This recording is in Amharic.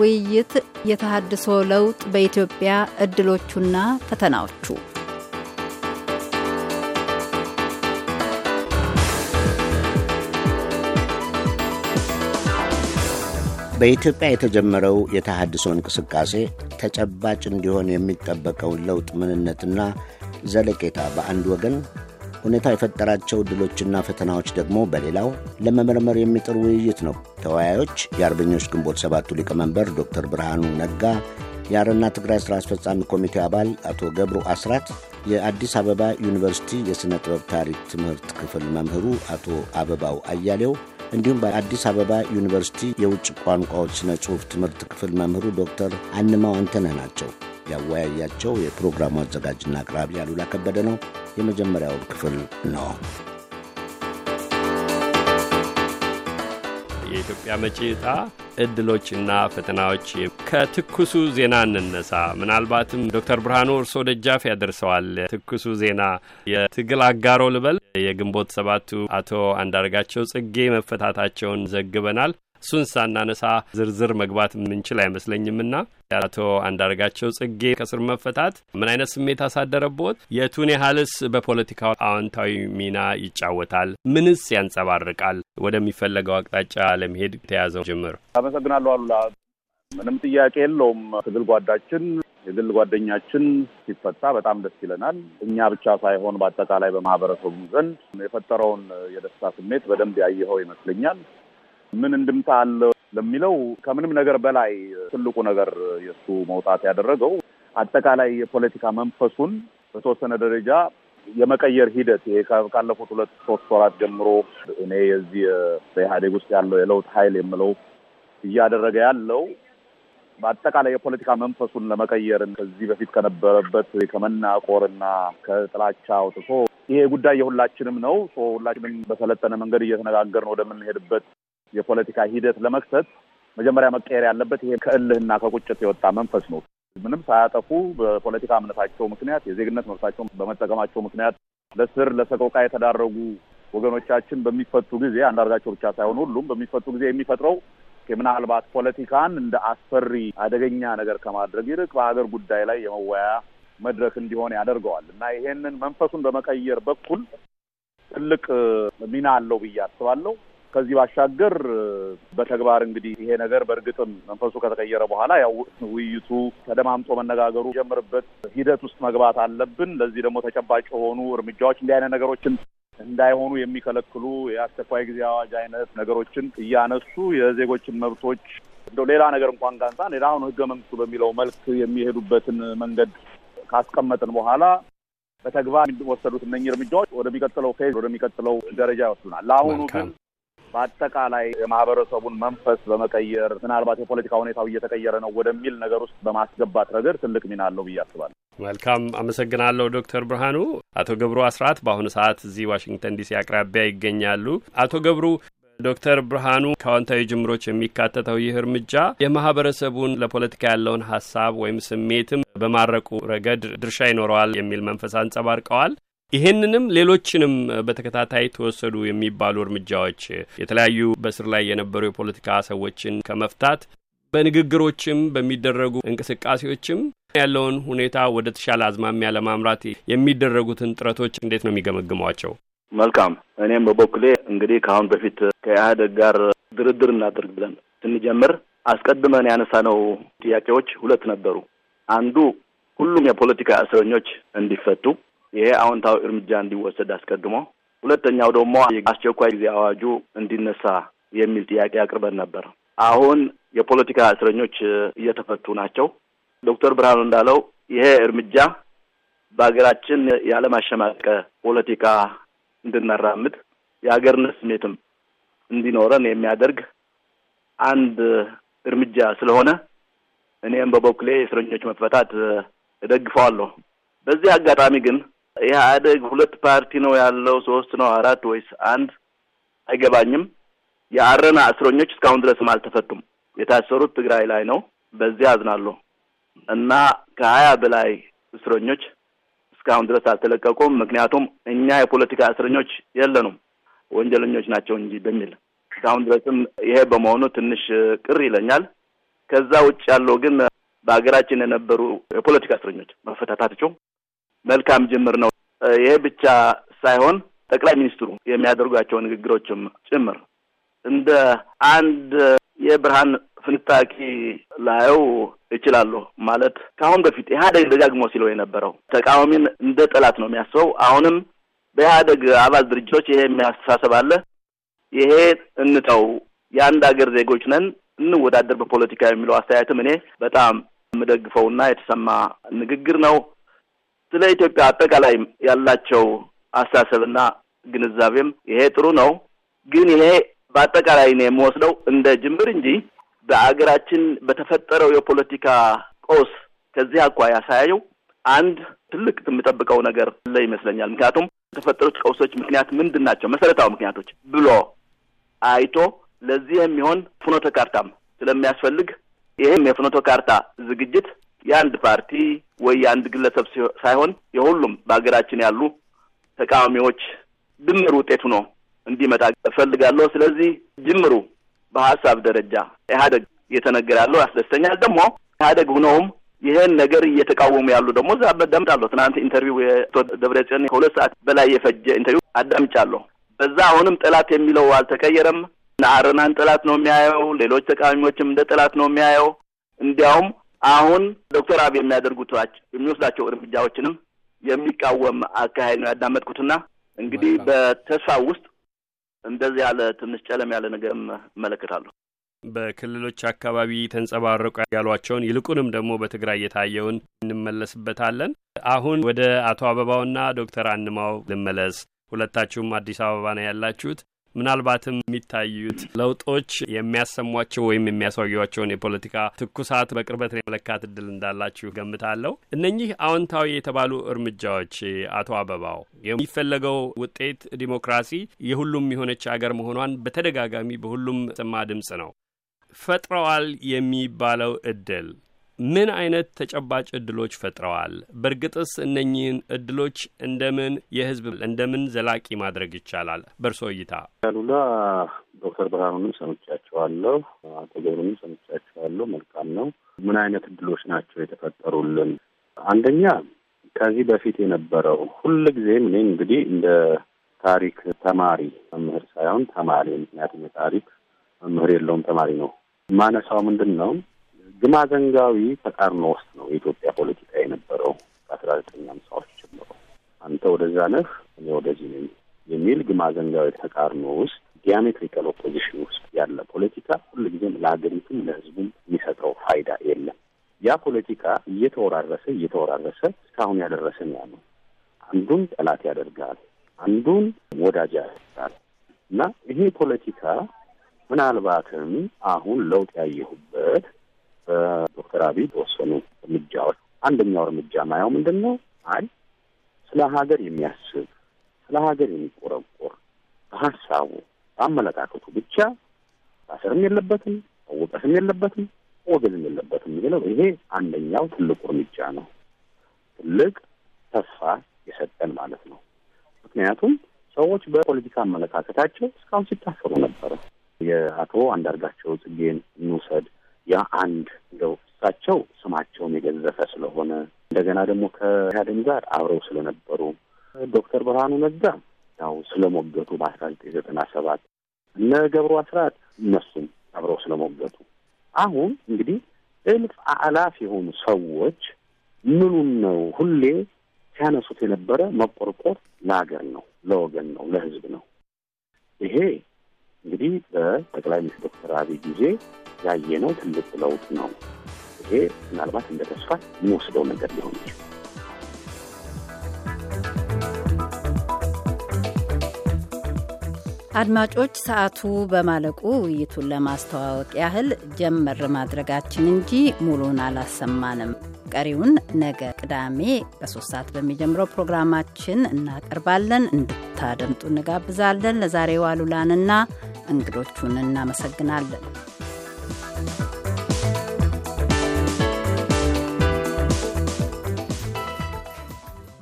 ውይይት የተሃድሶ ለውጥ በኢትዮጵያ እድሎቹና ፈተናዎቹ። በኢትዮጵያ የተጀመረው የተሃድሶ እንቅስቃሴ ተጨባጭ እንዲሆን የሚጠበቀውን ለውጥ ምንነትና ዘለቄታ በአንድ ወገን፣ ሁኔታው የፈጠራቸው ድሎችና ፈተናዎች ደግሞ በሌላው ለመመርመር የሚጥር ውይይት ነው። ተወያዮች የአርበኞች ግንቦት ሰባቱ ሊቀመንበር ዶክተር ብርሃኑ ነጋ፣ የአረና ትግራይ ሥራ አስፈጻሚ ኮሚቴ አባል አቶ ገብሩ አስራት፣ የአዲስ አበባ ዩኒቨርሲቲ የሥነ ጥበብ ታሪክ ትምህርት ክፍል መምህሩ አቶ አበባው አያሌው እንዲሁም በአዲስ አበባ ዩኒቨርሲቲ የውጭ ቋንቋዎች ስነ ጽሑፍ ትምህርት ክፍል መምህሩ ዶክተር አንማው አንተነህ ናቸው። ያወያያቸው የፕሮግራሙ አዘጋጅና አቅራቢ አሉላ ከበደ ነው። የመጀመሪያውን ክፍል ነው። የኢትዮጵያ መጪ ዕጣ እድሎችና ፈተናዎች። ከትኩሱ ዜና እንነሳ። ምናልባትም ዶክተር ብርሃኑ እርስዎ ደጃፍ ያደርሰዋል። ትኩሱ ዜና የትግል አጋሮ ልበል የግንቦት ሰባቱ አቶ አንዳርጋቸው ጽጌ መፈታታቸውን ዘግበናል። እሱን ሳናነሳ ዝርዝር መግባት የምንችል አይመስለኝምና አቶ አንዳርጋቸው ጽጌ ከስር መፈታት ምን አይነት ስሜት አሳደረቦት? የቱን ያህልስ በፖለቲካው አዎንታዊ ሚና ይጫወታል? ምንስ ያንጸባርቃል? ወደሚፈለገው አቅጣጫ ለመሄድ የተያዘው ጅምር። አመሰግናለሁ አሉላ። ምንም ጥያቄ የለውም። ትግል ጓዳችን የግል ጓደኛችን ሲፈታ በጣም ደስ ይለናል። እኛ ብቻ ሳይሆን በአጠቃላይ በማህበረሰቡ ዘንድ የፈጠረውን የደስታ ስሜት በደንብ ያየኸው ይመስለኛል። ምን እንድምታ አለው ለሚለው ከምንም ነገር በላይ ትልቁ ነገር የእሱ መውጣት ያደረገው አጠቃላይ የፖለቲካ መንፈሱን በተወሰነ ደረጃ የመቀየር ሂደት ይሄ ካለፉት ሁለት ሶስት ወራት ጀምሮ እኔ የዚህ በኢህአዴግ ውስጥ ያለው የለውጥ ኃይል የምለው እያደረገ ያለው በአጠቃላይ የፖለቲካ መንፈሱን ለመቀየር ከዚህ በፊት ከነበረበት ከመናቆርና ከጥላቻ አውጥቶ ይሄ ጉዳይ የሁላችንም ነው። ሁላችንም በሰለጠነ መንገድ እየተነጋገርን ወደምንሄድበት የፖለቲካ ሂደት ለመክተት መጀመሪያ መቀየር ያለበት ይሄ ከእልህና ከቁጭት የወጣ መንፈስ ነው። ምንም ሳያጠፉ በፖለቲካ እምነታቸው ምክንያት የዜግነት መብታቸውን በመጠቀማቸው ምክንያት ለስር ለሰቆቃ የተዳረጉ ወገኖቻችን በሚፈቱ ጊዜ አንዳርጋቸው ብቻ ሳይሆን ሁሉም በሚፈቱ ጊዜ የሚፈጥረው ምናልባት ፖለቲካን እንደ አስፈሪ አደገኛ ነገር ከማድረግ ይልቅ በሀገር ጉዳይ ላይ የመወያያ መድረክ እንዲሆን ያደርገዋል እና ይሄንን መንፈሱን በመቀየር በኩል ትልቅ ሚና አለው ብዬ አስባለሁ። ከዚህ ባሻገር በተግባር እንግዲህ ይሄ ነገር በእርግጥም መንፈሱ ከተቀየረ በኋላ ያው ውይይቱ ተደማምጦ መነጋገሩ ጀምርበት ሂደት ውስጥ መግባት አለብን። ለዚህ ደግሞ ተጨባጭ የሆኑ እርምጃዎች እንዲህ አይነት ነገሮችን እንዳይሆኑ የሚከለክሉ የአስቸኳይ ጊዜ አዋጅ አይነት ነገሮችን እያነሱ የዜጎችን መብቶች እንደው ሌላ ነገር እንኳን ጋንሳ ሌላ አሁን ህገ መንግስቱ በሚለው መልክ የሚሄዱበትን መንገድ ካስቀመጥን በኋላ በተግባር የሚወሰዱት እነኚህ እርምጃዎች ወደሚቀጥለው ፌዝ ወደሚቀጥለው ደረጃ ይወስዱናል። ለአሁኑ ግን በአጠቃላይ የማህበረሰቡን መንፈስ በመቀየር ምናልባት የፖለቲካ ሁኔታው እየተቀየረ ነው ወደሚል ነገር ውስጥ በማስገባት ረገድ ትልቅ ሚና አለው ብዬ አስባለሁ። መልካም አመሰግናለሁ ዶክተር ብርሃኑ። አቶ ገብሩ አስራት በአሁኑ ሰዓት እዚህ ዋሽንግተን ዲሲ አቅራቢያ ይገኛሉ። አቶ ገብሩ ዶክተር ብርሃኑ ከአዎንታዊ ጅምሮች የሚካተተው ይህ እርምጃ የማህበረሰቡን ለፖለቲካ ያለውን ሀሳብ ወይም ስሜትም በማረቁ ረገድ ድርሻ ይኖረዋል የሚል መንፈስ አንጸባርቀዋል። ይህንንም ሌሎችንም በተከታታይ ተወሰዱ የሚባሉ እርምጃዎች የተለያዩ በስር ላይ የነበሩ የፖለቲካ ሰዎችን ከመፍታት በንግግሮችም በሚደረጉ እንቅስቃሴዎችም ያለውን ሁኔታ ወደ ተሻለ አዝማሚያ ለማምራት የሚደረጉትን ጥረቶች እንዴት ነው የሚገመግሟቸው? መልካም። እኔም በበኩሌ እንግዲህ ከአሁን በፊት ከኢህአደግ ጋር ድርድር እናድርግ ብለን ስንጀምር አስቀድመን ያነሳነው ጥያቄዎች ሁለት ነበሩ። አንዱ ሁሉም የፖለቲካ እስረኞች እንዲፈቱ ይሄ አዎንታዊ እርምጃ እንዲወሰድ አስቀድሞ፣ ሁለተኛው ደግሞ አስቸኳይ ጊዜ አዋጁ እንዲነሳ የሚል ጥያቄ አቅርበን ነበር። አሁን የፖለቲካ እስረኞች እየተፈቱ ናቸው። ዶክተር ብርሃኑ እንዳለው ይሄ እርምጃ በሀገራችን ያለማሸማቀ ፖለቲካ እንድናራምድ የሀገርነት ስሜትም እንዲኖረን የሚያደርግ አንድ እርምጃ ስለሆነ እኔም በበኩሌ የእስረኞች መፈታት እደግፈዋለሁ። በዚህ አጋጣሚ ግን ኢህአዴግ ሁለት ፓርቲ ነው ያለው፣ ሶስት ነው አራት ወይስ አንድ አይገባኝም። የአረና እስረኞች እስካሁን ድረስም አልተፈቱም። የታሰሩት ትግራይ ላይ ነው። በዚህ አዝናለሁ እና ከሀያ በላይ እስረኞች እስካሁን ድረስ አልተለቀቁም። ምክንያቱም እኛ የፖለቲካ እስረኞች የለንም ወንጀለኞች ናቸው እንጂ በሚል እስካሁን ድረስም ይሄ በመሆኑ ትንሽ ቅር ይለኛል። ከዛ ውጭ ያለው ግን በሀገራችን የነበሩ የፖለቲካ እስረኞች መፈታታቸው መልካም ጅምር ነው። ይሄ ብቻ ሳይሆን ጠቅላይ ሚኒስትሩ የሚያደርጓቸው ንግግሮችም ጭምር እንደ አንድ የብርሃን ፍንጣቂ ላየው እችላለሁ። ማለት ከአሁን በፊት ኢህአዴግ ደጋግሞ ሲለው የነበረው ተቃዋሚን እንደ ጠላት ነው የሚያስበው። አሁንም በኢህአዴግ አባል ድርጅቶች ይሄ የሚያስተሳሰብ አለ። ይሄ እንተው፣ የአንድ ሀገር ዜጎች ነን፣ እንወዳደር በፖለቲካ የሚለው አስተያየትም እኔ በጣም የምደግፈውና የተሰማ ንግግር ነው። ስለ ኢትዮጵያ አጠቃላይ ያላቸው አስተሳሰብና ግንዛቤም ይሄ ጥሩ ነው። ግን ይሄ በአጠቃላይ ነው የምወስደው እንደ ጅምር እንጂ በአገራችን በተፈጠረው የፖለቲካ ቀውስ ከዚህ አኳያ ሳያየው አንድ ትልቅ የምጠብቀው ነገር አለ ይመስለኛል። ምክንያቱም የተፈጠሩት ቀውሶች ምክንያት ምንድን ናቸው? መሰረታዊ ምክንያቶች ብሎ አይቶ ለዚህ የሚሆን ፍኖተ ካርታም ስለሚያስፈልግ ይህም የፍኖተ ካርታ ዝግጅት የአንድ ፓርቲ ወይ የአንድ ግለሰብ ሳይሆን የሁሉም በሀገራችን ያሉ ተቃዋሚዎች ድምር ውጤቱ ነው እንዲመጣ እፈልጋለሁ። ስለዚህ ጅምሩ በሀሳብ ደረጃ ኢህአደግ እየተነገረ ያለው ያስደስተኛል። ደግሞ ኢህአደግ ሁነውም ይህን ነገር እየተቃወሙ ያሉ ደግሞ እዛ አዳምጣለሁ። ትናንት interview የአቶ ደብረጽዮን ከሁለት ሰዓት በላይ የፈጀ interview አዳምጫለሁ። በዛ አሁንም ጠላት የሚለው አልተቀየረም። አረናን ጠላት ነው የሚያየው፣ ሌሎች ተቃዋሚዎችም እንደ ጠላት ነው የሚያየው። እንዲያውም አሁን ዶክተር አብይ የሚያደርጉት የሚወስዳቸው እርምጃዎችንም የሚቃወም አካሄድ ነው ያዳመጥኩትና እንግዲህ በተስፋ ውስጥ እንደዚህ ያለ ትንሽ ጨለም ያለ ነገርም እመለከታለሁ። በክልሎች አካባቢ ተንጸባረቁ ያሏቸውን ይልቁንም ደግሞ በትግራይ የታየውን እንመለስበታለን። አሁን ወደ አቶ አበባውና ዶክተር አንማው ልመለስ። ሁለታችሁም አዲስ አበባ ነው ያላችሁት። ምናልባትም የሚታዩት ለውጦች የሚያሰሟቸው ወይም የሚያሳዩቸውን የፖለቲካ ትኩሳት በቅርበት የመለካት እድል እንዳላችሁ ገምታለሁ። እነኚህ አዎንታዊ የተባሉ እርምጃዎች አቶ አበባው የሚፈለገው ውጤት ዲሞክራሲ የሁሉም የሆነች አገር መሆኗን በተደጋጋሚ በሁሉም ሰማ ድምጽ ነው ፈጥረዋል የሚባለው እድል ምን አይነት ተጨባጭ እድሎች ፈጥረዋል? በእርግጥስ እነኚህን እድሎች እንደምን የህዝብ እንደምን ዘላቂ ማድረግ ይቻላል? በእርሶ እይታ። ያሉላ ዶክተር ብርሃኑንም ሰምቻቸዋለሁ፣ አቶ ገብሩንም ሰምቻቸዋለሁ። መልካም ነው። ምን አይነት እድሎች ናቸው የተፈጠሩልን? አንደኛ ከዚህ በፊት የነበረው ሁል ጊዜም እኔ እንግዲህ እንደ ታሪክ ተማሪ መምህር ሳይሆን ተማሪ፣ ምክንያቱም የታሪክ መምህር የለውም ተማሪ ነው። ማነሳው ምንድን ነው ግማዘንጋዊ ተቃርኖ ውስጥ ነው የኢትዮጵያ ፖለቲካ የነበረው ከአስራ ዘጠኝ ሃምሳዎች ጀምሮ አንተ ወደዛ ነህ እኔ ወደዚህ ነኝ የሚል ግማዘንጋዊ ተቃርኖ ውስጥ diametrical opposition ውስጥ ያለ ፖለቲካ ሁልጊዜም ለሀገሪቱም ለሕዝቡም የሚሰጠው ፋይዳ የለም። ያ ፖለቲካ እየተወራረሰ እየተወራረሰ እስካሁን ያደረሰን ያ ነው። አንዱን ጠላት ያደርጋል፣ አንዱን ወዳጅ ያደርጋል እና ይሄ ፖለቲካ ምናልባትም አሁን ለውጥ ያየሁበት በዶክተር አብይ የተወሰኑ እርምጃዎች አንደኛው እርምጃ ማየው ምንድን ነው? አይ ስለ ሀገር የሚያስብ ስለ ሀገር የሚቆረቆር በሀሳቡ በአመለካከቱ ብቻ ታሰርም የለበትም መወቀስም የለበትም ወገዝም የለበትም የሚለው ይሄ አንደኛው ትልቁ እርምጃ ነው። ትልቅ ተስፋ የሰጠን ማለት ነው። ምክንያቱም ሰዎች በፖለቲካ አመለካከታቸው እስካሁን ሲታሰሩ ነበረ። የአቶ አንዳርጋቸው ጽጌን እንውሰድ። ያ አንድ እንደው እሳቸው ስማቸውም የገዘፈ ስለሆነ እንደገና ደግሞ ከኢህአዴግ ጋር አብረው ስለነበሩ ዶክተር ብርሃኑ ነጋ ያው ስለሞገቱ በአስራ ዘጠኝ ዘጠና ሰባት እነ ገብሩ አስራት እነሱም አብረው ስለሞገቱ አሁን እንግዲህ እልፍ አላፍ የሆኑ ሰዎች ምኑን ነው ሁሌ ሲያነሱት የነበረ መቆርቆር ለሀገር ነው፣ ለወገን ነው፣ ለህዝብ ነው። ይሄ እንግዲህ በጠቅላይ ሚኒስትር ዶክተር አብይ ጊዜ ያየነው ትልቅ ለውጥ ነው። ይሄ ምናልባት እንደ ተስፋ የሚወስደው ነገር ሊሆን ይችላል። አድማጮች፣ ሰዓቱ በማለቁ ውይይቱን ለማስተዋወቅ ያህል ጀመር ማድረጋችን እንጂ ሙሉን አላሰማንም። ቀሪውን ነገ ቅዳሜ በሶስት ሰዓት በሚጀምረው ፕሮግራማችን እናቀርባለን። እንድታደምጡ እንጋብዛለን። ለዛሬው አሉላንና እንግዶቹን እናመሰግናለን።